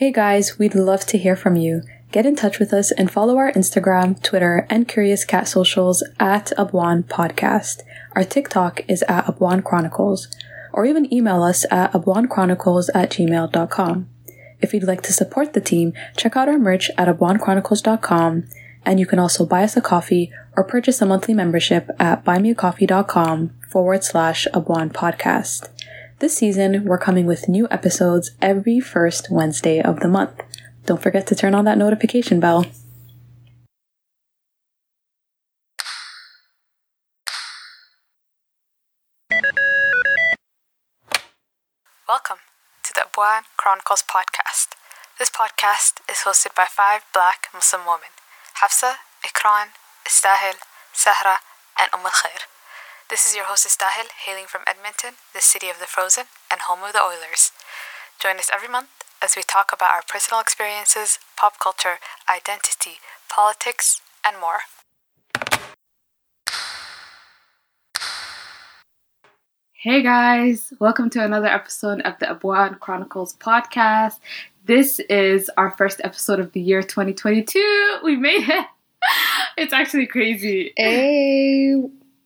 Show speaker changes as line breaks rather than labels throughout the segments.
Hey guys, we'd love to hear from you. Get in touch with us and follow our Instagram, Twitter, and Curious Cat socials at Abwaan Podcast. Our TikTok is at Abwaan Chronicles, or even email us at abwaanchronicles at gmail.com. If you'd like to support the team, check out our merch at abwaanchronicles.com, and you can also buy us a coffee or purchase a monthly membership at buymeacoffee.com forward slash Abwaan Podcast. This season, we're coming with new episodes every first Wednesday of the month. Don't forget to turn on that notification bell.
Welcome to the Abwaan Chronicles podcast. This podcast is hosted by five black Muslim women Hafsa, Ikran, Istahil, Sahra, and Umm al Khair. This is your host Istahil, hailing from Edmonton, the city of the Frozen and home of the Oilers. Join us every month as we talk about our personal experiences, pop culture, identity, politics, and more.
Hey guys, welcome to another episode of the Abwaan Chronicles podcast. This is our first episode of the year 2022. We made it. It's actually crazy.
Hey,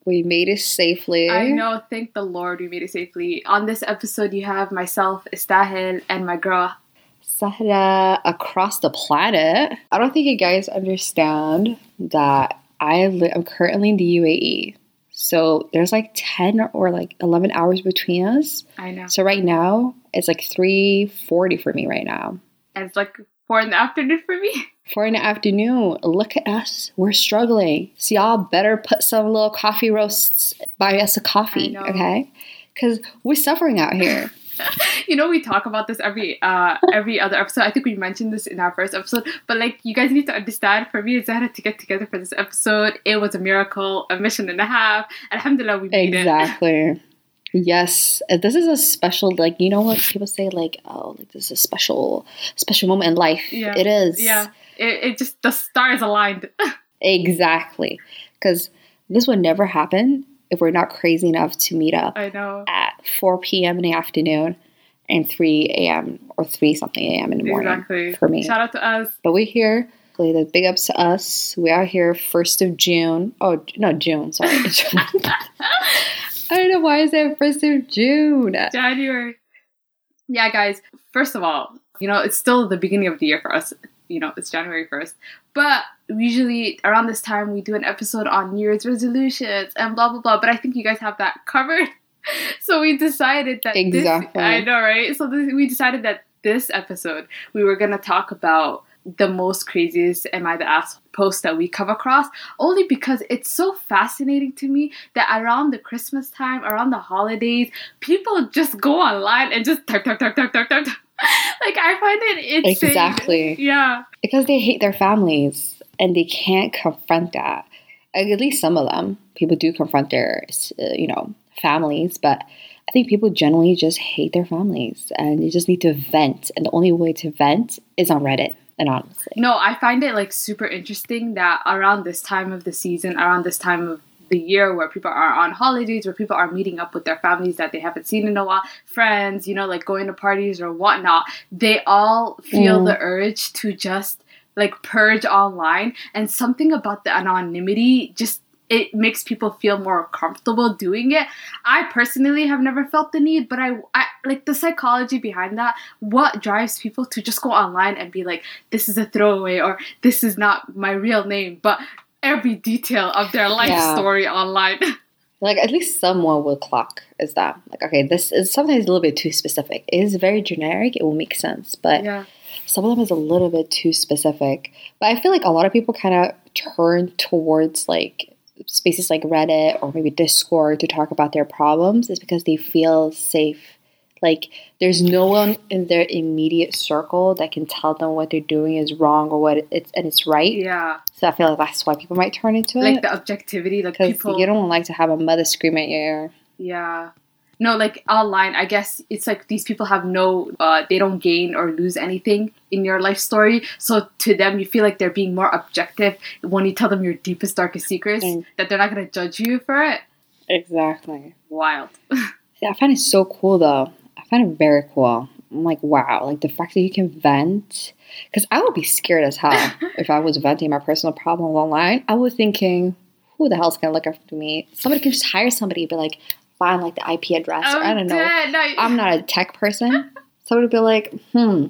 we made it safely.
I know, thank the Lord we made it safely. On this episode, you have myself, Istahil, and my girl.
Sahra across the planet. I don't think you guys understand that I li- I'm currently in the UAE. So there's like 10 or like 11 hours between us.
I know.
So right now, it's like 3:40 for me right now.
And it's like four in the afternoon for me.
Four in the afternoon. Look at us. We're struggling. So y'all better put some little coffee roasts buy us a coffee, okay? Because we're suffering out here.
you know we talk about this every uh every other episode. I think we mentioned this in our first episode, but like you guys need to understand for me and Sahra to get together for this episode, it was a miracle, a mission and a half. Alhamdulillah we made it.
Exactly. Yes, Uh, this is a special. Like you know what people say, like oh, like this is a special, special moment in life.
Yeah.
It is.
Yeah. It, it just the stars aligned.
exactly. Because this would never happen if we're not crazy enough to meet up
I know.
at four p.m. in the afternoon and three a.m. or three something a.m. in the morning
Exactly.
for me.
Shout out to us.
But we're here. The big ups to us. We are here first of June. Oh no, June. Sorry. I don't know why I said first of June.
January. Yeah, guys. First of all, you know, it's still the beginning of the year for us. You know, it's January 1st. But usually around this time, we do an episode on New Year's resolutions and blah, blah, blah. But I think you guys have that covered. So we decided that
Exactly.
this. I know, right? So this, we decided that this episode, we were going to talk about the most craziest Am I the Ass post that we come across, only because it's so fascinating to me that around the Christmas time, around the holidays, people just go online and just type, type, type, type, type, type. like, I find it insane.
Exactly.
Yeah.
Because they hate their families and they can't confront that. At least some of them, people do confront their, uh, you know, families, but I think people generally just hate their families and they just need to vent. And the only way to vent is on Reddit. And honestly,
No, I find it like super interesting that around this time of the season, around this time of the year where people are on holidays, where people are meeting up with their families that they haven't seen in a while, friends, you know, like going to parties or whatnot, they all feel
Mm.
the urge to just like purge online. And something about the anonymity just it makes people feel more comfortable doing it. I personally have never felt the need, but I, I like the psychology behind that. What drives people to just go online and be like, "This is a throwaway" or "This is not my real name," but every detail of their life
Yeah.
story online.
like at least someone will clock is that like okay this is sometimes a little bit too specific it is very generic it will make sense but
yeah,
some of them is a little bit too specific but i feel like a lot of people kind of turn towards like spaces like reddit or maybe discord to talk about their problems is because they feel safe like there's no one in their immediate circle that can tell them what they're doing is wrong or what it's and it's right
yeah,
so i feel like that's why people might turn into
like
it Like
the objectivity, like people.
you don't like to have a mother scream at your ear
Yeah. No, like online, I guess it's like these people have no, uh, they don't gain or lose anything in your life story. So to them, you feel like they're being more objective when you tell them your deepest, darkest secrets,
Mm.
that they're not going to judge you for it.
exactly
Wild.
Yeah, I find it so cool though. I find it very cool. I'm like, wow, like the fact that you can vent. Because I would be scared as hell if I was venting my personal problems online. I was thinking, who the hell's gonna look after me? Somebody can just hire somebody, be like, find like the IP address. or, I don't know.
No,
I'm not a tech person. so it would be like, hmm,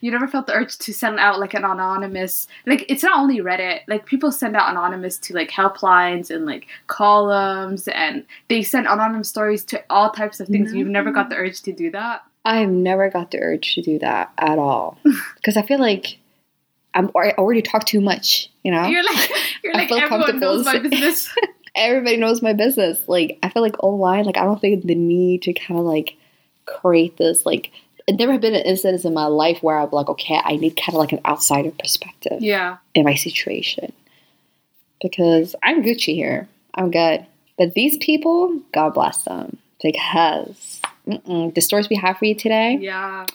You never felt the urge to send out like an anonymous, like it's not only Reddit. Like people send out anonymous to like helplines and like columns, and they send anonymous stories to all types of things. You've never got the urge to do that.
I've never got the urge to do that at all. Because I feel like I'm, I already talk too much, you know?
You're like, you're
I
like everyone knows my business.
everybody knows my business. Like I feel like online, like I don't think the need to kind of like create this like. It never been an instance in my life where I'm like, okay, I need kind of like an outsider perspective
yeah,
in my situation because I'm Gucci here. I'm good, but these people, God bless them, because mm-mm, the stories we have for you today,
yeah.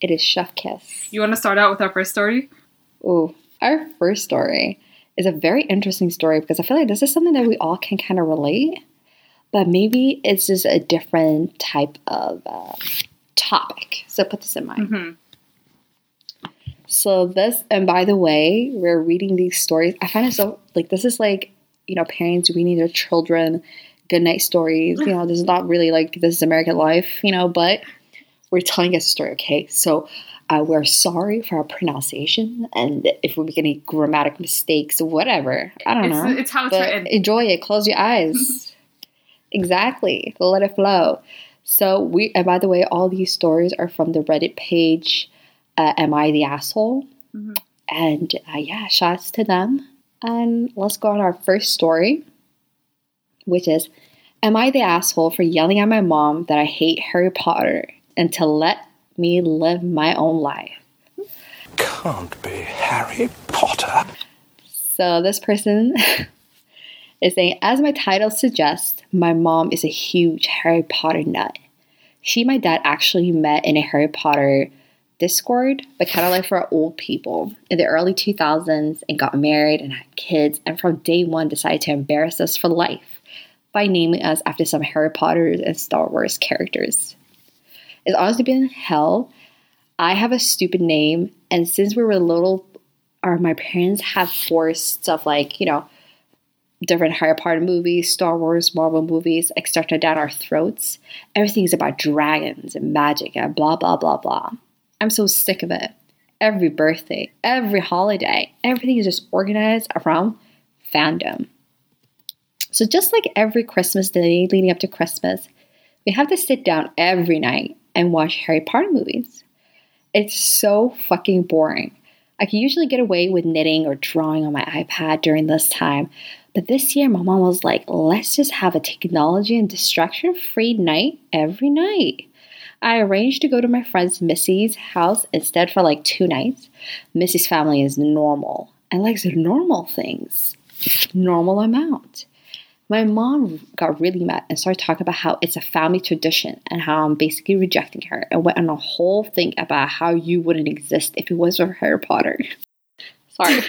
it is chef kiss.
You want to start out with our first story?
Ooh, our first story is a very interesting story because I feel like this is something that we all can kind of relate, but maybe it's just a different type of uh, topic. So put this in mind.
hmm
So this, and by the way, we're reading these stories. I find it so like this is like you know parents reading their children good night stories. You know, this is not really like this is American life. You know, but we're telling a story. Okay, so uh, we're sorry for our pronunciation and if we make any grammatic mistakes, whatever. I don't
It's,
know.
it's how it's
But
written.
enjoy it. Close your eyes. exactly. Let it flow. So we. And by the way, all these stories are from the Reddit page. Uh, Am I the asshole?
Mhm.
And uh, yeah, shouts to them. And let's go on our first story, which is Am I the asshole for yelling at my mom that I hate Harry Potter and to let me live my own life?
Can't be Harry Potter.
So this person is saying, as my title suggests, my mom is a huge Harry Potter nut. She and my dad actually met in a Harry Potter Discord, but kind of like for old people in the early 2000s and got married and had kids, and from day one decided to embarrass us for life by naming us after some Harry Potter and Star Wars characters. It's honestly been hell. I have a stupid name, and since we were little or my parents have forced stuff like, you know, different Harry Potter movies, Star Wars, Marvel movies, etc. down our throats. Everything's about dragons and magic and blah, blah, blah, blah. I'm so sick of it. Every birthday, every holiday, everything is just organized around fandom. So, just like every Christmas day leading up to Christmas, we have to sit down every night and watch Harry Potter movies. It's so fucking boring. I can usually get away with knitting or drawing on my iPad during this time, but this year my mom was like, let's just have a technology and distraction free night every night. I arranged to go to my friend Missy's house instead for like two nights. Missy's family is normal and likes normal things, normal amount. My mom got really mad and started talking about how it's a family tradition and how I'm basically rejecting her and went on a whole thing about how you wouldn't exist if it wasn't for Harry Potter. Sorry.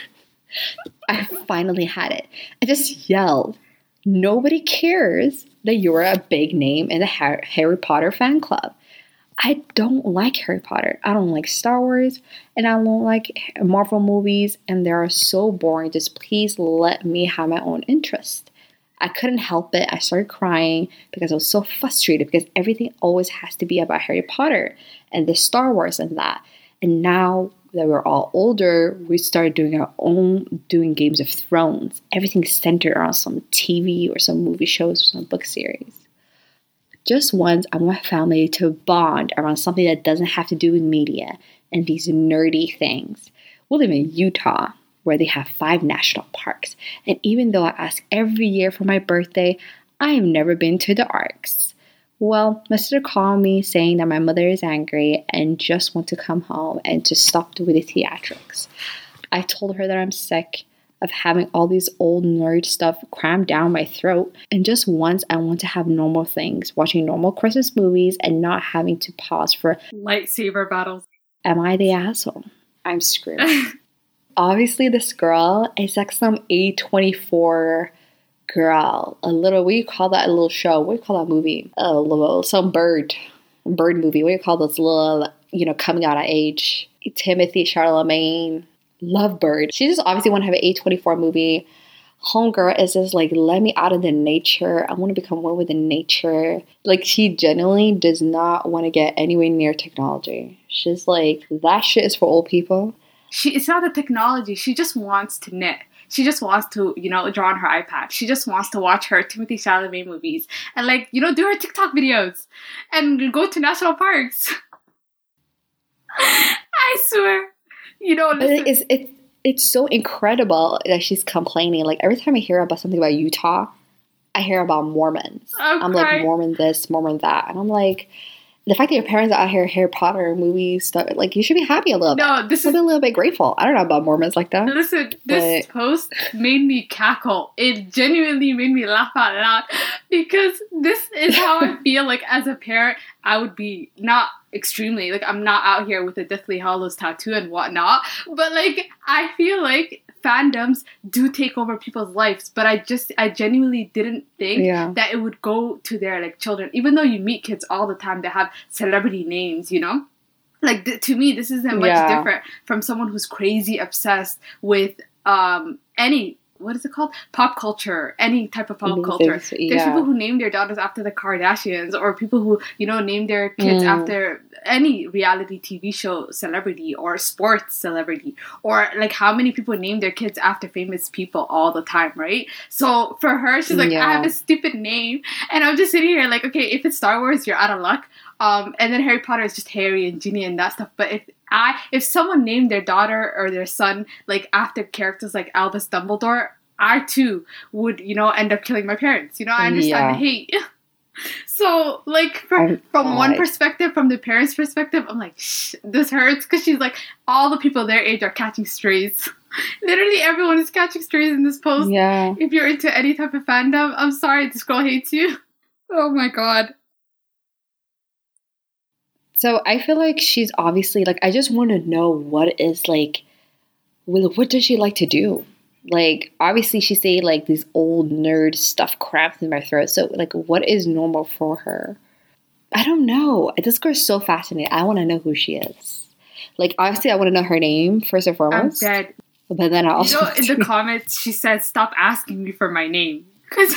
I finally had it. I just yelled. Nobody cares that you're a big name in the Harry Potter fan club. I don't like Harry Potter. I don't like Star Wars and I don't like Marvel movies and they are so boring. Just please let me have my own interest. I couldn't help it. I started crying because I was so frustrated because everything always has to be about Harry Potter and the Star Wars and that. And now that we're all older, we started doing our own, doing Games of Thrones. Everything's centered around some TV or some movie shows or some book series. Just once, I want my family to bond around something that doesn't have to do with media and these nerdy things. We live in Utah, where they have five national parks. And even though I ask every year for my birthday, I have never been to the Arches. Well, my sister called me saying that my mother is angry and just want to come home and to stop with the theatrics. I told her that I'm sick of having all these old nerd stuff crammed down my throat. And just once, I want to have normal things, watching normal Christmas movies and not having to pause for,
Lightsaber battles.
Am I the asshole? I'm screwed. Obviously, this girl is like some A24 girl. A little, what do you call that? A little show. What do you call that movie? A little, some bird. Bird movie. What do you call those little you know, coming out of age. Timothy Chalamet, Lovebird. She just obviously want to have an A24 movie. Homegirl is just like, let me out of the nature. I want to become one with the nature. Like, she genuinely does not want to get anywhere near technology. She's like, that shit is for old people.
She it's not the technology. She just wants to knit. She just wants to, you know, draw on her iPad. She just wants to watch her Timothy Chalamet movies and like, you know, do her TikTok videos and go to national parks. I swear. You know, listen,
it's, it's, it's so incredible that she's complaining. Like, every time I hear about something about Utah, I hear about Mormons.
I'm
I'm like. Mormon this, Mormon that. And I'm like, the fact that your parents are out here Harry Potter movie stuff, like you should be happy a little bit.
no, this is
be a little bit grateful. I don't know about Mormons like that.
Listen, this
But-
post made me cackle. It genuinely made me laugh out loud because this is how I feel like as a parent. I would be not extremely like I'm not out here with a Deathly Hallows tattoo and whatnot, but like I feel like fandoms do take over people's lives. But I just I genuinely didn't think
Yeah.
that it would go to their like children, even though you meet kids all the time that have celebrity names, you know. Like th- to me, this isn't much
Yeah.
different from someone who's crazy obsessed with um any what is it called pop culture, any type of pop culture. There's
yeah.
people who name their daughters after the Kardashians, or people who you know name their kids
Mm.
after any reality TV show celebrity or sports celebrity, or like how many people name their kids after famous people all the time, right? So for her, she's like, I have a stupid name, and I'm just sitting here like, okay, if it's Star Wars, you're out of luck. Um, and then Harry Potter is just Harry and Ginny and that stuff. But if I, if someone named their daughter or their son like after characters like Albus Dumbledore, I too would, you know, end up killing my parents. You know, I understand the hate. So, like, for,
I'm
from one perspective, from the parents' perspective, I'm like, Shh, this hurts because she's like, all the people their age are catching strays. Literally, everyone is catching strays in this post.
Yeah.
If you're into any type of fandom, I'm sorry, this girl hates you. Oh my god.
So I feel like she's obviously like I just want to know what is like what does she like to do? Like obviously she say like these old nerd stuff cramps in my throat. So like what is normal for her? I don't know. This girl's so fascinating. I want to know who she is. Like obviously I want to know her name first and
I'm
foremost.
dead.
But then I
You
also
know, in the comments, she said, "Stop asking me for my name," because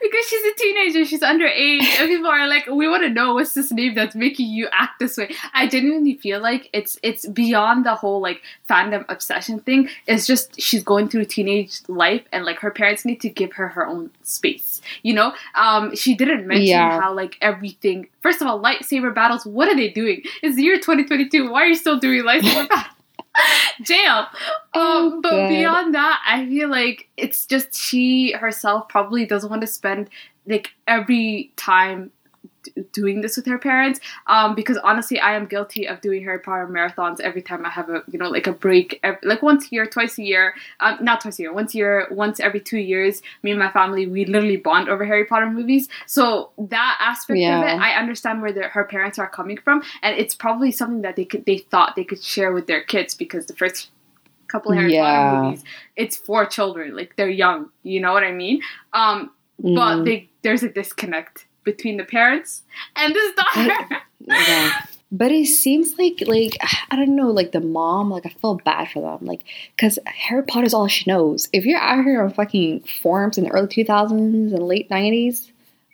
because she's a teenager, she's underage, and people are like, "We want to know what's this name that's making you act this way." I genuinely feel like it's it's beyond the whole like fandom obsession thing. It's just she's going through teenage life, and like her parents need to give her her own space. You know, um, she didn't mention
Yeah.
how like everything. First of all, lightsaber battles. What are they doing? It's the year 2022. Why are you still doing lightsaber battles? Jail.
Oh,
Um, but
God.
beyond that, I feel like it's just she herself probably doesn't want to spend like every time doing this with her parents. Um, because honestly, I am guilty of doing Harry Potter marathons every time I have a you know like a break, ev- like once a year, twice a year. Um, not twice a year, once a year, once every two years. Me and my family we literally bond over Harry Potter movies. So that aspect of it, I understand where their, her parents are coming from, and it's probably something that they could they thought they could share with their kids because the first couple Harry
Yeah.
Potter movies, it's for children, like they're young. You know what I mean? Um, but
Mhm.
they there's a disconnect between the parents and this daughter.
yeah. But it seems like like I don't know, like the mom, like I feel bad for them, like because Harry Potter's all she knows. If you're out here on fucking forums in the early two thousands and late nineties,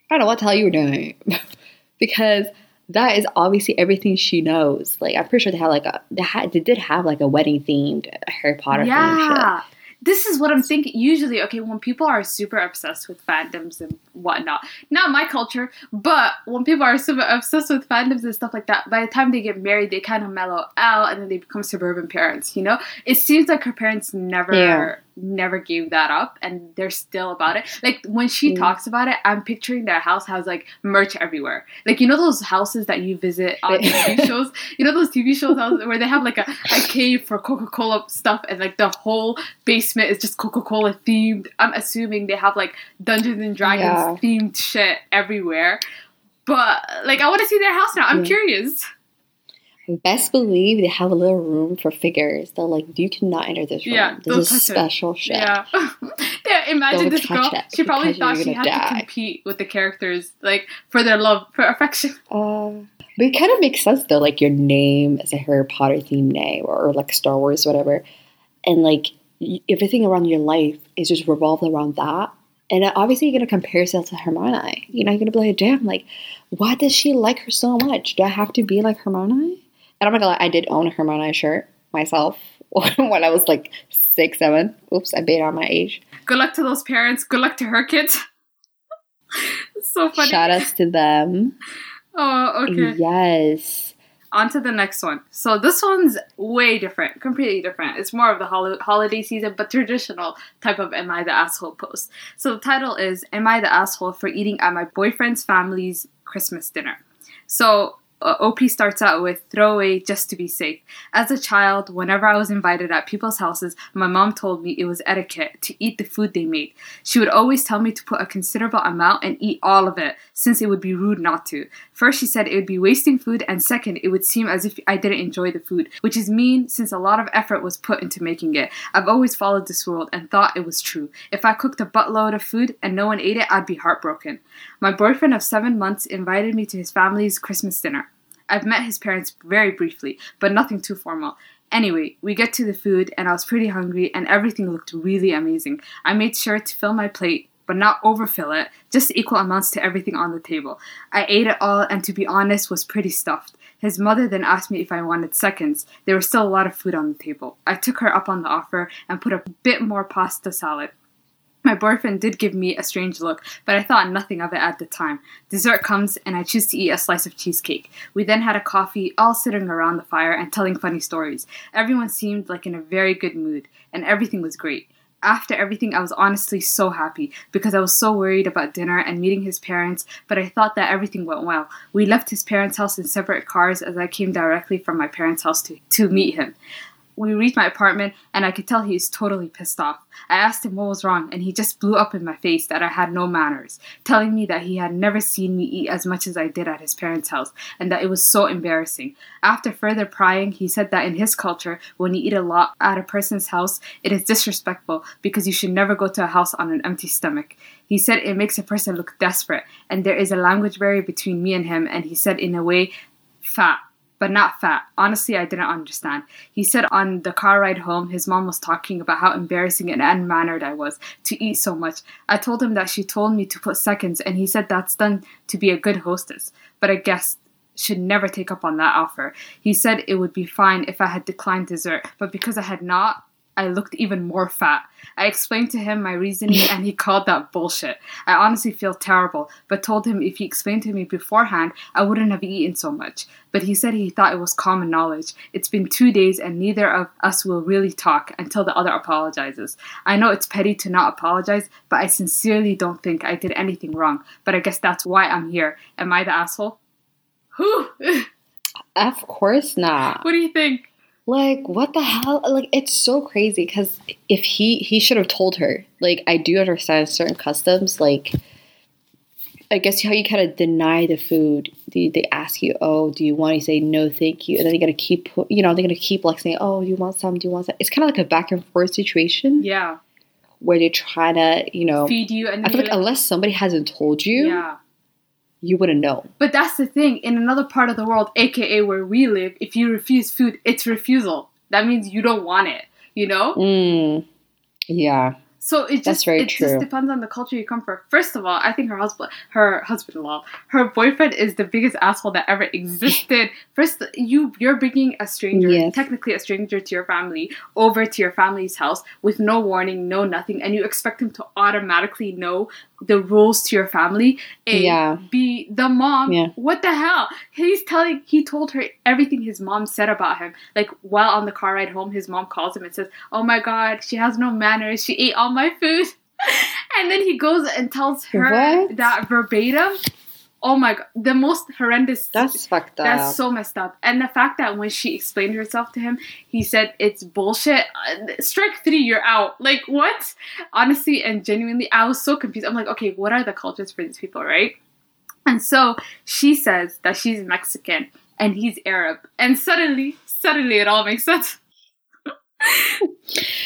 I don't know what the hell you were doing, because that is obviously everything she knows. Like I'm pretty sure they had like a they had they did have like a wedding themed Harry Potter themed shit.
This is what I'm thinking. Usually, okay, when people are super obsessed with fandoms and whatnot, not my culture, but when people are super obsessed with fandoms and stuff like that, by the time they get married, they kind of mellow out and then they become suburban parents, you know? It seems like her parents never,
Yeah.
Never gave that up and they're still about it. Like, when she
Mm.
talks about it, I'm picturing their house has like merch everywhere. Like, you know, those houses that you visit on TV shows? You know, those TV shows houses where they have like a, a cave for Coca Cola stuff and like the whole basement is just Coca Cola themed. I'm assuming they have like Dungeons and Dragons
Yeah.
themed shit everywhere. But like, I want to see their house now. I'm
Yeah.
curious.
Best believe they have a little room for figures. They're like, you cannot enter this room.
Yeah,
this is
touch it."
special shit.
Yeah. yeah. imagine
Don't
this girl. She probably thought she had to compete with the characters, like for their love, for affection.
Uh, but it kind of makes sense though. Like your name is a Harry Potter themed name, or, or like Star Wars, whatever, and like y- everything around your life is just revolved around that. And obviously, you're gonna compare yourself to Hermione. You know, you're gonna be like, "Damn, like, why does she like her so much? Do I have to be like Hermione?" And I'm not gonna lie, I did own a Hermione shirt myself when I was like six, seven. Oops, I bait on my age.
Good luck to those parents. Good luck to her kids. So funny.
Shout outs to them.
Oh, okay.
Yes.
On to the next one. So this one's way different, completely different. It's more of the hol- holiday season, but traditional type of "Am I the asshole?" post. So the title is "Am I the asshole for eating at my boyfriend's family's Christmas dinner?" So uh, OP starts out with throwaway just to be safe. As a child, whenever I was invited at people's houses, my mom told me it was etiquette to eat the food they made. She would always tell me to put a considerable amount and eat all of it, since it would be rude not to. First, she said it would be wasting food, and second, it would seem as if I didn't enjoy the food, which is mean since a lot of effort was put into making it. I've always followed this rule and thought it was true. If I cooked a buttload of food and no one ate it, I'd be heartbroken. My boyfriend of seven months invited me to his family's Christmas dinner. I've met his parents very briefly, but nothing too formal. Anyway, we get to the food, and I was pretty hungry, and everything looked really amazing. I made sure to fill my plate, but not overfill it, just equal amounts to everything on the table. I ate it all, and to be honest, was pretty stuffed. His mother then asked me if I wanted seconds. There was still a lot of food on the table. I took her up on the offer and put a bit more pasta salad. My boyfriend did give me a strange look, but I thought nothing of it at the time. Dessert comes, and I choose to eat a slice of cheesecake. We then had a coffee, all sitting around the fire and telling funny stories. Everyone seemed like in a very good mood, and everything was great. After everything, I was honestly so happy because I was so worried about dinner and meeting his parents, but I thought that everything went well. We left his parents' house in separate cars as I came directly from my parents' house to, to meet him we reached my apartment and I could tell he was totally pissed off. I asked him what was wrong and he just blew up in my face that I had no manners, telling me that he had never seen me eat as much as I did at his parents' house and that it was so embarrassing. After further prying, he said that in his culture, when you eat a lot at a person's house, it is disrespectful because you should never go to a house on an empty stomach. He said it makes a person look desperate and there is a language barrier between me and him and he said in a way, fat but not fat. Honestly, I didn't understand. He said on the car ride home, his mom was talking about how embarrassing and unmannered I was to eat so much. I told him that she told me to put seconds, and he said that's done to be a good hostess, but a guest should never take up on that offer. He said it would be fine if I had declined dessert, but because I had not, I looked even more fat. I explained to him my reasoning and he called that bullshit. I honestly feel terrible, but told him if he explained to me beforehand, I wouldn't have eaten so much. But he said he thought it was common knowledge. It's been two days and neither of us will really talk until the other apologizes. I know it's petty to not apologize, but I sincerely don't think I did anything wrong. But I guess that's why I'm here. Am I the asshole? Whew!
Of course not.
what do you think?
Like what the hell? Like it's so crazy because if he he should have told her. Like I do understand certain customs. Like I guess how you kind of deny the food. They, they ask you, oh, do you want? You say no, thank you, and then they gotta keep you know they're gonna keep like saying, oh, do you want some? Do you want some? It's kind of like a back and forth situation
Yeah.
where they try to you know.
Feed you and
I feel
you're
like unless somebody hasn't told you,
Yeah.
You wouldn't know.
But that's the thing. In another part of the world, aka where we live, if you refuse food, it's refusal. That means you don't want it. You know.
Mm, yeah.
So it just it
true.
just depends on the culture you come from. First of all, I think her husband, her husband-in-law, her boyfriend is the biggest asshole that ever existed. First, you you're bringing a stranger,
Yes.
technically a stranger to your family, over to your family's house with no warning, no nothing, and you expect him to automatically know the rules to your family. A,
Yeah.
B, the mom.
Yeah.
What the hell? He's telling. He told her everything his mom said about him. Like while on the car ride home, his mom calls him and says, "Oh my God, she has no manners. She ate all my food." and then he goes and tells her
What?
that verbatim. Oh my god, the most horrendous.
That's fucked up.
That's so messed up. And the fact that when she explained herself to him, he said it's bullshit. Uh, Strike three, you're out. Like what? Honestly and genuinely, I was so confused. I'm like, okay, what are the cultures for these people, right? And so she says that she's Mexican and he's Arab, and suddenly, suddenly, it all makes sense.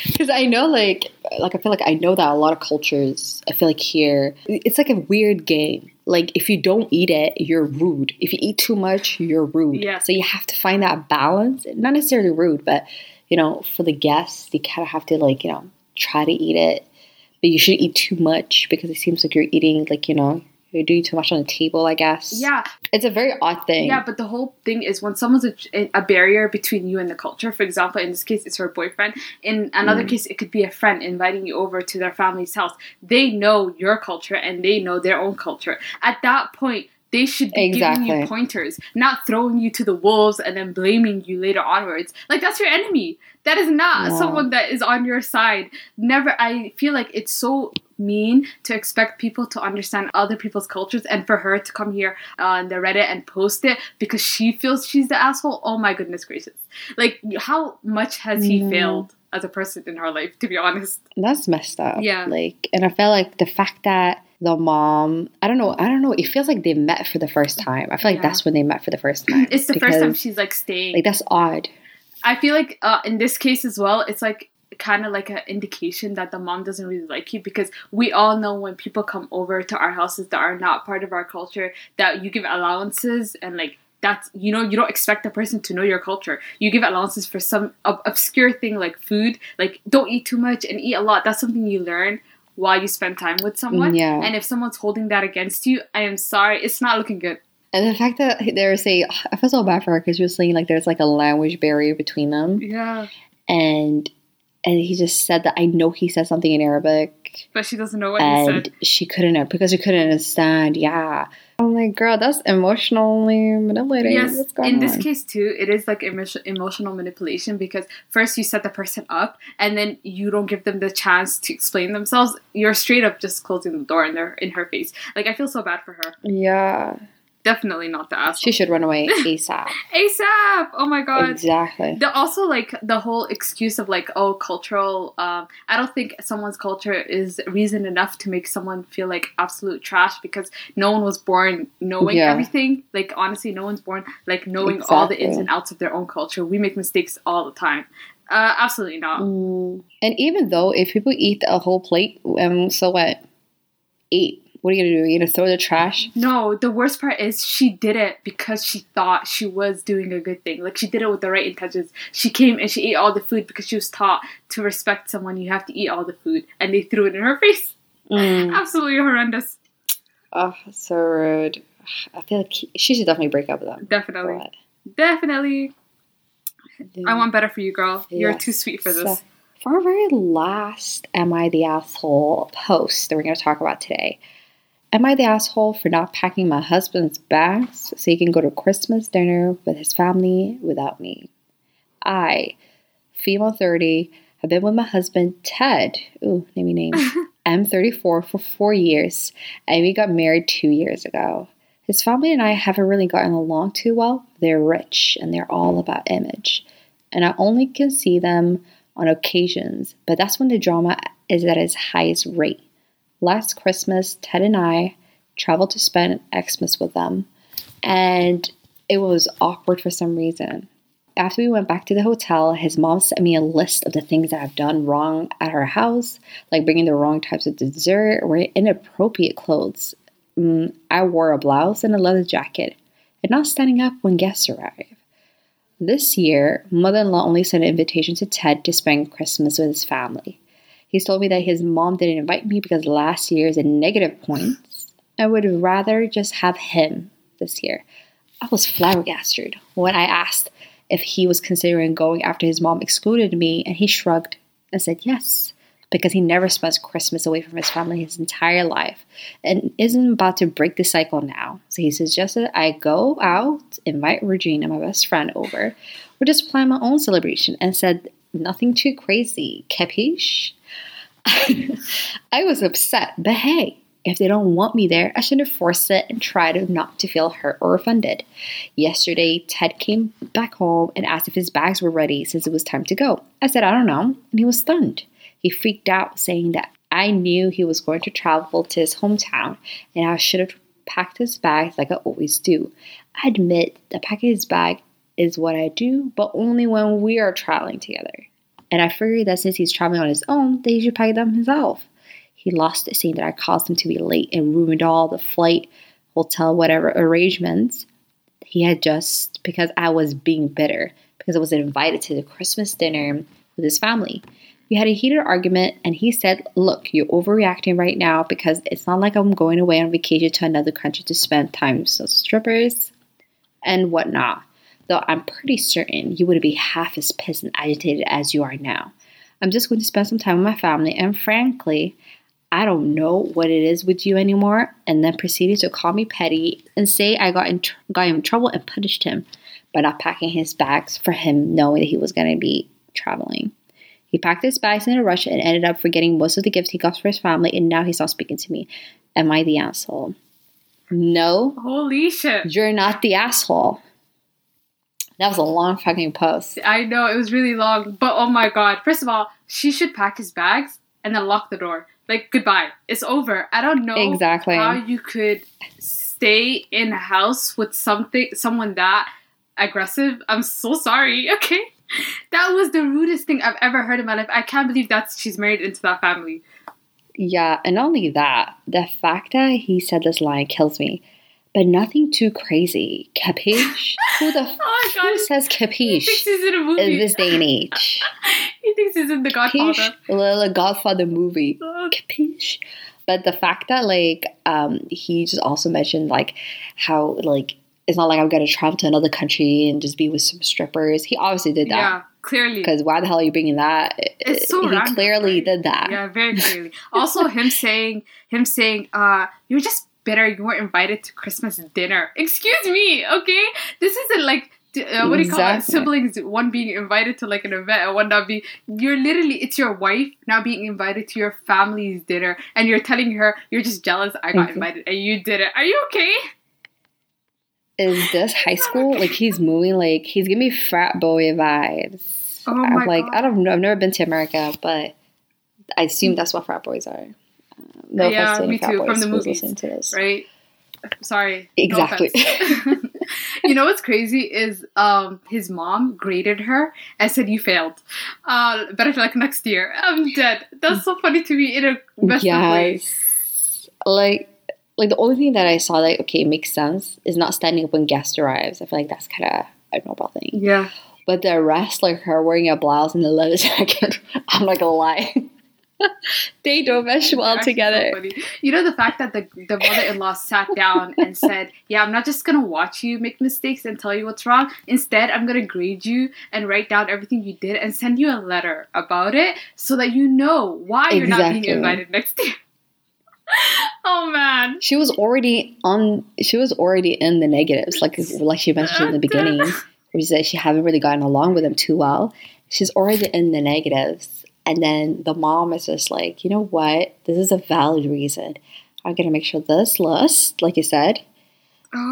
Because I know, like, like I feel like I know that a lot of cultures. I feel like here, it's like a weird game. Like, if you don't eat it, you're rude. If you eat too much, you're rude.
Yeah.
So you have to find that balance. Not necessarily rude, but you know, for the guests, you kind of have to like, you know, try to eat it. But you shouldn't eat too much because it seems like you're eating like, you know, you're doing too much on the table. I guess.
Yeah,
It's a very odd thing.
Yeah, but the whole thing is when someone's a, a barrier between you and the culture. For example, in this case, it's her boyfriend. In another
Mm.
case, it could be a friend inviting you over to their family's house. They know your culture and they know their own culture. At that point, they should be giving you pointers, not throwing you to the wolves and then blaming you later onwards. Like that's your enemy. That is not
Yeah.
someone that is on your side. Never. I feel like it's so mean to expect people to understand other people's cultures and for her to come here on the Reddit and post it because she feels she's the asshole. Oh my goodness gracious! Like how much has he failed as a person in her life? To be honest.
That's messed up.
Yeah.
Like, and I felt like the fact that the mom, I don't know, I don't know. It feels like they met for the first time. I feel like
Yeah.
that's when they met for the first time.
It's the first time she's like staying.
Like that's odd.
I feel like uh, in this case as well, it's like kind of like an indication that the mom doesn't really like you because we all know when people come over to our houses that are not part of our culture that you give allowances and like that's you know you don't expect the person to know your culture you give allowances for some ob- obscure thing like food like don't eat too much and eat a lot that's something you learn while you spend time with someone
Yeah.
and if someone's holding that against you i am sorry it's not looking good.
And the fact that there's a, I feel so bad for her because she was saying like there's like a language barrier between them,
yeah.
And and he just said that I know he said something in Arabic,
but she doesn't know what he
and
said
she couldn't because she couldn't understand. Yeah, I'm like, girl, that's emotionally manipulating.
Yes, in this case too, it is like emo- emotional manipulation because first you set the person up and then you don't give them the chance to explain themselves. You're straight up just closing the door in their in her face. Like I feel so bad for her.
yeah,
Definitely not the asshole.
she should run away ASAP.
ASAP. Oh my god.
exactly.
The, also like the whole excuse of like oh cultural um i don't think someone's culture is reason enough to make someone feel like absolute trash because no one was born knowing
Yeah.
everything like honestly no one's born like knowing all the ins and outs of their own culture we make mistakes all the time uh absolutely not
Mm. And even though if people eat a whole plate, um, so what? Eat. What are you gonna do? Are You're gonna throw the trash?
no the worst part is she did it because she thought she was doing a good thing like she did it with the right intentions she came and she ate all the food because she was taught to respect someone you have to eat all the food and they threw it in her face
Mm.
absolutely horrendous
Oh, so rude. I feel like he- she should definitely break up with them.
Definitely.
But,
Definitely.
yeah.
I want better for you, girl. You're too sweet for
So,
this.
for our very last Am I the Asshole post that we're going to talk about today. Am I the asshole for not packing my husband's bags so he can go to Christmas dinner with his family without me? I, female 30, have been with my husband Ted, ooh, name me name, M34 for four years, and we got married two years ago. His family and I haven't really gotten along too well. They're rich and they're all about image. And I only can see them on occasions, but that's when the drama is at its highest rate. Last Christmas, Ted and I traveled to spend Xmas with them, and it was awkward for some reason. After we went back to the hotel, his mom sent me a list of the things that I've done wrong at her house, like bringing the wrong types of dessert or inappropriate clothes. Mm, I wore a blouse and a leather jacket, and not standing up when guests arrive. This year, mother in law only sent an invitation to Ted to spend Christmas with his family. He's told me that his mom didn't invite me because last year is a negative points. I would rather just have him this year. I was flabbergasted when I asked if he was considering going after his mom excluded me, and he shrugged and said yes, because he never spends Christmas away from his family his entire life and isn't about to break the cycle now. So he suggested I go out, invite Regina, my best friend, over, or just plan my own celebration and said nothing too crazy. Capiche? I was upset, but hey, if they don't want me there, I shouldn't force it and try to not to feel hurt or offended. Yesterday, Ted came back home and asked if his bags were ready since it was time to go. I said, I don't know, and he was stunned. He freaked out, saying that I knew he was going to travel to his hometown and I should have packed his bags like I always do. I admit that packing his bag is what I do, but only when we are traveling together. And I figured that since he's traveling on his own, that he should pack them himself. He lost it, saying that I caused him to be late and ruined all the flight, hotel, whatever arrangements he had just because I was being bitter because I was invited to the Christmas dinner with his family. We had a heated argument, and he said, Look, you're overreacting right now because it's not like I'm going away on vacation to another country to spend time with strippers and whatnot. Though I'm pretty certain you would be half as pissed and agitated as you are now. I'm just going to spend some time with my family, and frankly, I don't know what it is with you anymore. And then proceeded to call me petty and say I got in, tr- got him in trouble and punished him by not packing his bags for him knowing that he was going to be traveling. He packed his bags in a rush and ended up forgetting most of the gifts he got for his family, and now he's not speaking to me. Am I the asshole? No,
Holy shit.
you're not the asshole. That was a long fucking post.
I know it was really long, but oh my god. First of all, she should pack his bags and then lock the door. Like goodbye. It's over. I don't know
Exactly.
how you could stay in a house with something someone that aggressive. I'm so sorry. Okay. That was the rudest thing I've ever heard in my life. I can't believe that she's married into that family.
Yeah, and not only that, the fact that he said this line kills me. But nothing too crazy. Capiche? Who the
Oh my
who says
He thinks
capiche
he's in a movie in
this day and age?
he thinks he's in The
Capiche?
Godfather.
The Godfather movie.
Oh,
Capiche? But the fact that like um he just also mentioned like how like it's not like I'm gonna travel to another country and just be with some strippers. He obviously did that.
Yeah, clearly.
Because why the hell are you bringing that?
It's so
he
random,
clearly
right?
did that.
Yeah, very clearly. also, him saying, him saying, uh, you're just bitter. You weren't invited to Christmas dinner. Excuse me, okay? This isn't like. Uh, what do you call it? Siblings, one being invited to like an event and one not being. You're literally, it's your wife now being invited to your family's dinner, and you're telling her you're just jealous I got invited and you didn't. Are you okay?
Is this high school? Like he's moving like he's giving me frat boy vibes.
Oh
I'm like,
God.
I don't know. I've never been to America, but I assume that's what frat boys are. No
Yeah,
offense to
me too, from the movies,
to this.
right? Sorry.
Exactly.
offense. you know what's crazy is um his mom graded her and said you failed. Uh, better luck next year. I'm dead. That's so funny to me in a best.
Yes. Like like the only thing that I saw that okay makes sense is not standing up when guest arrives. I feel like that's kind of a normal thing.
Yeah.
But the rest, like her wearing a blouse and a leather jacket, I'm not gonna lie, they don't mesh well
Actually so
together.
You know the fact that the the mother-in-law sat down and said, "Yeah, I'm not just gonna watch you make mistakes and tell you what's wrong. Instead, I'm gonna grade you and write down everything you did and send you a letter about it so that you know why you're not being invited next year." oh man.
she was already on she was already in the negatives like like she mentioned in the beginning where she said she haven't really gotten along with him too well she's already in the negatives and then the mom is just like you know what? This is a valid reason. I'm gonna make sure this list like you said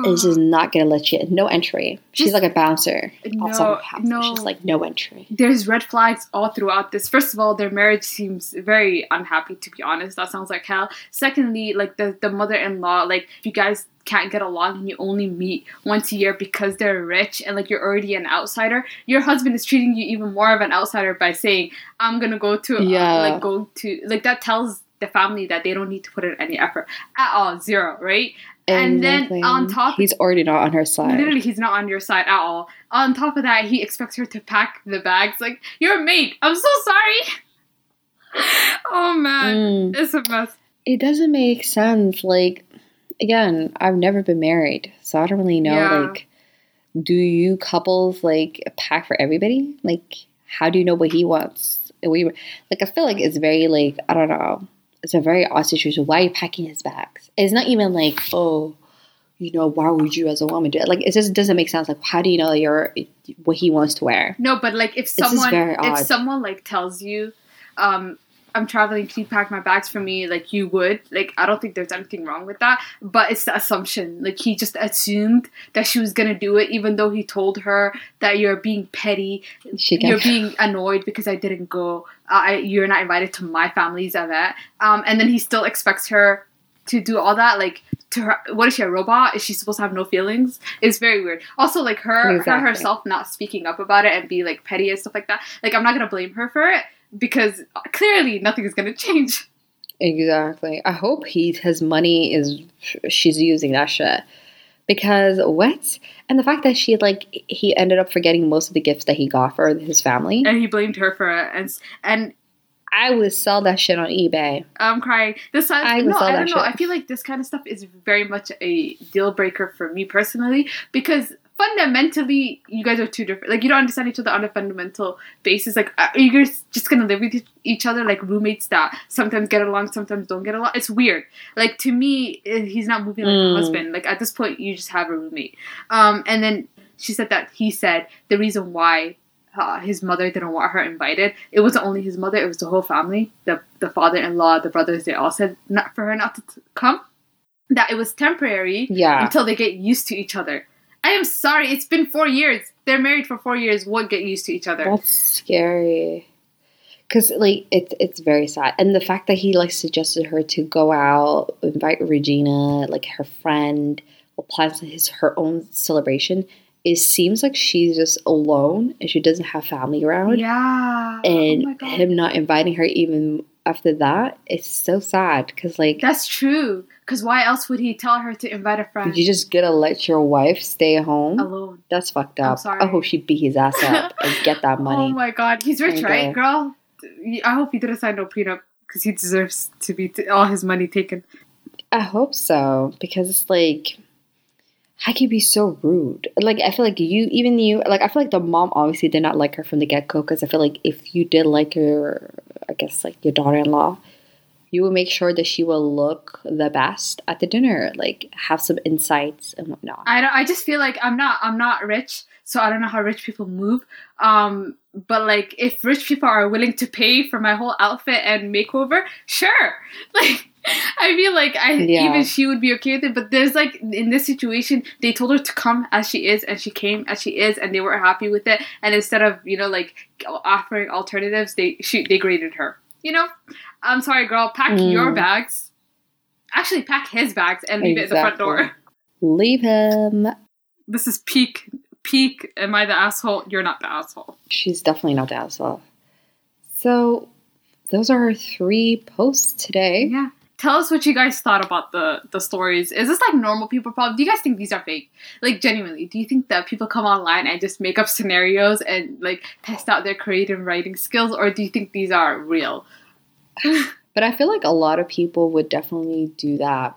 is just not gonna let you no entry she's like a bouncer outside
No,
house
no.
she's like no entry
there's red flags all throughout this. First of all, their marriage seems very unhappy to be honest. That sounds like hell. Secondly, like the, the mother in law, like you guys can't get along and you only meet once a year because they're rich and like you're already an outsider. Your husband is treating you even more of an outsider by saying, I'm gonna go to uh,
Yeah.
like go to like that tells the family that they don't need to put in any effort at all, zero, right? And then on top
he's already not on her side
Literally, he's not on your side at all. On top of that, he expects her to pack the bags. Like, you're a maid. I'm so sorry. oh man,
Mm.
it's a mess.
it doesn't make sense. Like, again, I've never been married, so I don't really know.
Yeah.
Like, do you couples like pack for everybody? Like, how do you know what he wants? We like, I feel like it's very like I don't know. It's a very odd situation. Why are you packing his bags? It's not even like oh, you know, why would you as a woman do it? Like, it just doesn't make sense. Like, how do you know you're what he wants to wear?
No, but like if someone if someone like tells you, um, I'm traveling, can you pack my bags for me? Like you would. Like I don't think there's anything wrong with that. But it's the assumption. Like he just assumed that she was gonna do it, even though he told her that you're being petty, you're being annoyed because I didn't go. Uh, I, you're not invited to my family's event. Um, and then he still expects her to do all that like to her what is she a robot is she supposed to have no feelings it's very weird also like her her herself not speaking up about it and be like petty and stuff like that like i'm not gonna blame her for it because clearly nothing is gonna change
Exactly. I hope he his money is she's using that shit. Because what? And the fact that she like he ended up forgetting most of the gifts that he got for his family.
and he blamed her for it and s- and
I would sell that shit on eBay.
I'm crying. This
I
I
would
no,
sell
I
that
don't know.
shit.
I feel like this kind of stuff is very much a deal breaker for me personally because fundamentally you guys are two different. Like you don't understand each other on a fundamental basis. Like are you guys just gonna live with each other like roommates that sometimes get along, sometimes don't get along? It's weird. Like to me, eh, he's not moving like
Mm.
a husband. Like at this point, you just have a roommate. Um, and then she said that he said the reason why uh, his mother didn't want her invited. It wasn't only his mother; it was the whole family. the The father in law, the brothers, they all said not for her not to t- come. That it was temporary
Yeah.
until they get used to each other. I am sorry; it's been four years. They're married for four years. What get used to each other?
That's scary. Cause like it's it's very sad, and the fact that he like suggested her to go out, invite Regina, like her friend, or plans his her own celebration. It seems like she's just alone and she doesn't have family around.
yeah. Oh and oh
him not inviting her even after that it's so sad because like
That's true. Because why else would he tell her to invite a friend
you just gonna let your wife stay home
alone?
that's fucked up i hope she beat his ass up and get that money.
Oh my god, he's rich, right, girl? I hope he didn't sign no prenup because he deserves to be t- all his money taken.
i hope so because it's like how can you be so rude. Like i feel like you even you like i feel like the mom obviously did not like her from the get-go because i feel like if you did like your i guess like your daughter-in-law you will make sure that she will look the best at the dinner like have some insights and whatnot
I don't, I just feel like I'm not I'm not rich, so I don't know how rich people move. Um, but like if rich people are willing to pay for my whole outfit and makeover, sure. Like I feel like I
Yeah.
even she would be okay with it. But there's like in this situation, they told her to come as she is, and she came as she is, and they were happy with it. And instead of you know like offering alternatives, they she they graded her. You know, I'm sorry, girl. Pack
Mm.
your bags. Actually, pack his bags and leave it at the front door.
Leave him
this is peak peak am i the asshole you're not the asshole
she's definitely not the asshole so those are our three posts today
yeah tell us what you guys thought about the the stories. Is this like normal people problem? Do you guys think these are fake? Like genuinely do you think that people come online and just make up scenarios and like test out their creative writing skills or do you think these are real?
But i feel like a lot of people would definitely do that.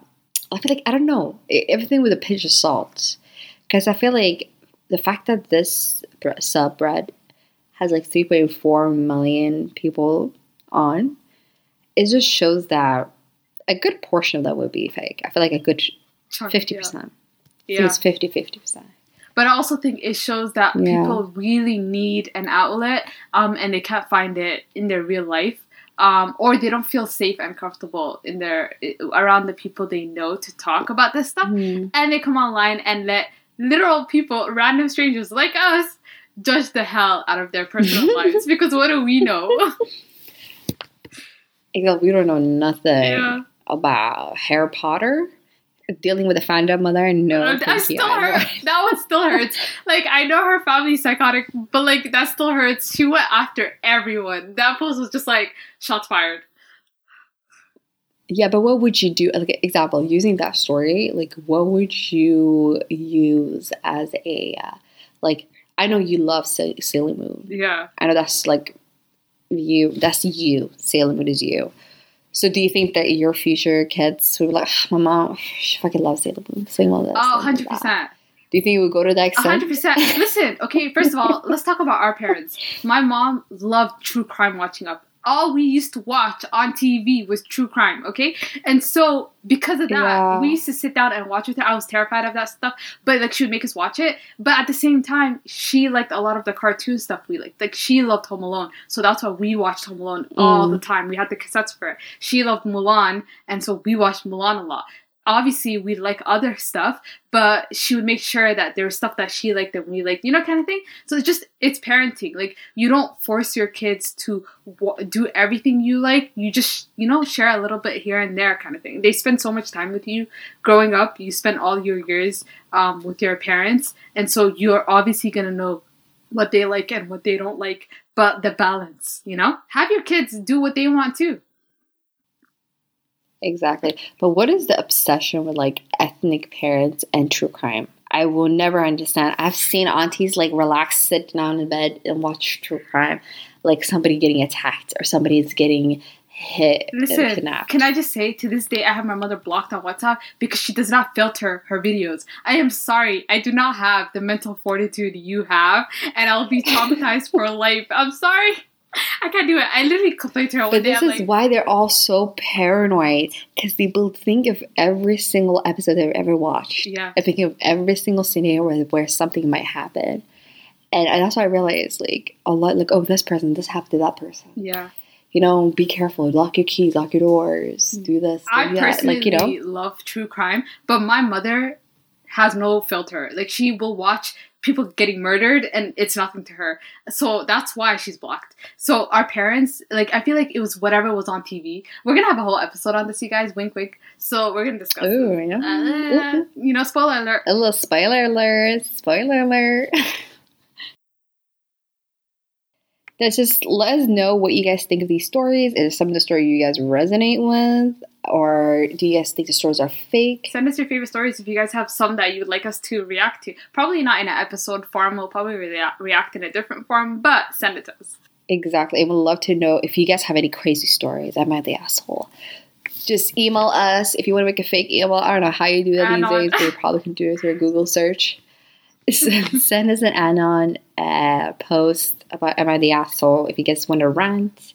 I feel like i don't know everything with a pinch of salt. Because i feel like the fact that this bre- subreddit has like 3.4 million people on it just shows that a good portion of that would be fake i feel like a good 50%
yeah.
I
yeah.
it's 50 50%
but I also think it shows that
Yeah.
people really need an outlet, um, and they can't find it in their real life, um, or they don't feel safe and comfortable in their around the people they know to talk about this stuff,
Mhm.
and they come online and let literal people, random strangers like us, judge the hell out of their personal lives because what do we know?
Except we don't know nothing
Yeah.
About Harry Potter. Dealing with a fandom mother, no.
I
thank
still
I know.
hurt. That one still hurts. Like I know her family's psychotic, but like that still hurts. She went after everyone. That post was just like shots fired.
Yeah, but what would you do? Like example, using that story, like what would you use as a uh, like? I know you love Sa- Sailor Moon.
Yeah.
I know that's like you. That's you. Sailor Moon is you. So do you think that your future kids would be like, "Ah, my mom, she fucking loves Sailor Moon. Moon. this,
Oh, 100%.
that." Do you think you would go to that extent?
100%. Listen, okay, first of all, let's talk about our parents. My mom loved true crime watching up. All we used to watch on TV was true crime, okay? And so, because of that,
Yeah.
we used to sit down and watch with her. I was terrified of that stuff, but like she would make us watch it. But at the same time, she liked a lot of the cartoon stuff we liked. Like she loved Home Alone, so that's why we watched Home Alone all
Mm.
the time. We had the cassettes for it. She loved Mulan, and so we watched Mulan a lot. Obviously we like other stuff, but she would make sure that there was stuff that she liked that we liked, you know, kind of thing. So it's just it's parenting. Like you don't force your kids to w- do everything you like. You just you know share a little bit here and there, kind of thing. They spend so much time with you growing up. You spend all your years um, with your parents, and so you're obviously gonna know what they like and what they don't like. But the balance, you know, have your kids do what they want too.
Exactly. But what is the obsession with like ethnic parents and true crime? I will never understand. I've seen aunties like relax, sit down in bed and watch true crime, like somebody getting attacked or somebody's getting hit
Listen,
kidnapped.
can I just say to this day I have my mother blocked on WhatsApp because she does not filter her videos. I am sorry, I do not have the mental fortitude you have, and I'll be traumatized for life. I'm sorry. I can't do it. I literally complained to her one
But
day.
this
I'm
is
like,
why they're all so paranoid because they will think of every single episode they've ever watched.
Yeah.
And think of every single scenario where, where something might happen. And, and that's why I realized, like, a lot, like, oh, this person, this happened to that person.
yeah.
You know, be careful, lock your keys, lock your doors, mm. do this, do
I
that.
personally
Like, you know,
love true crime, but my mother has no filter. Like she will watch people getting murdered and it's nothing to her. So that's why she's blocked. So our parents, like I feel like it was whatever was on TV. We're gonna have a whole episode on this, you guys. Wink, wink. So we're gonna discuss.
ooh, know,
Uh, you know, spoiler alert.
a little spoiler alert, spoiler alert. That's just let us know what you guys think of these stories. Is some of the story you guys resonate with, or do you guys think the stories are fake?
Send us your favorite stories if you guys have some that you would like us to react to. Probably not in an episode form. We'll probably rea- react in a different form, but send it to us.
Exactly. I would love to know if you guys have any crazy stories. Am I the asshole? Just email us if you want to make a fake email. I don't know how you do that
Anon.
these days, but you probably can do it through a Google search. Send us an anon uh, post about Am I the asshole? If you guys want to rant,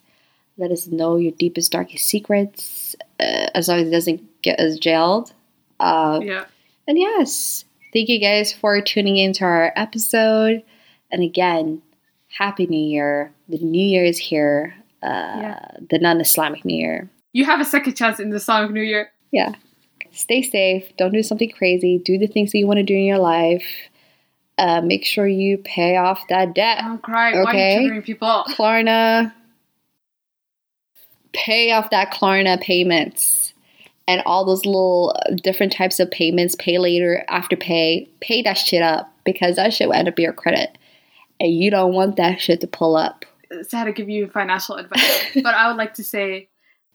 let us know your deepest, darkest secrets. Uh, as long as it doesn't get us jailed. Uh,
Yeah.
and yes, thank you guys for tuning into our episode. And again, Happy New Year. The New Year is here. Uh,
Yeah.
The non Islamic New Year.
You have a second chance in the Islamic New Year.
Yeah. Stay safe. Don't do something crazy. Do the things that you want to do in your life. Uh, make sure you pay off that debt.
Don't cry. Why are
Okay.
you people?
Klarna. Pay off that Klarna payments and all those little uh, different types of payments. Pay later, Afterpay. Pay that shit up because that shit will end up your credit. And you don't want that shit to pull up.
sad to give you financial advice, but I would like to say,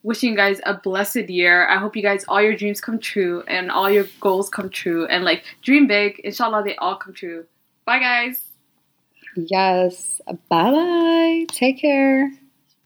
wishing you guys a blessed year. I hope you guys all your dreams come true and all your goals come true and like dream big. Inshallah, they all come true. Bye, guys.
Yes. Bye bye. Take care.